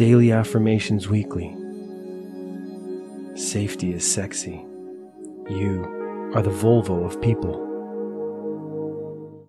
Daily affirmations weekly. Safety is sexy. You are the Volvo of people.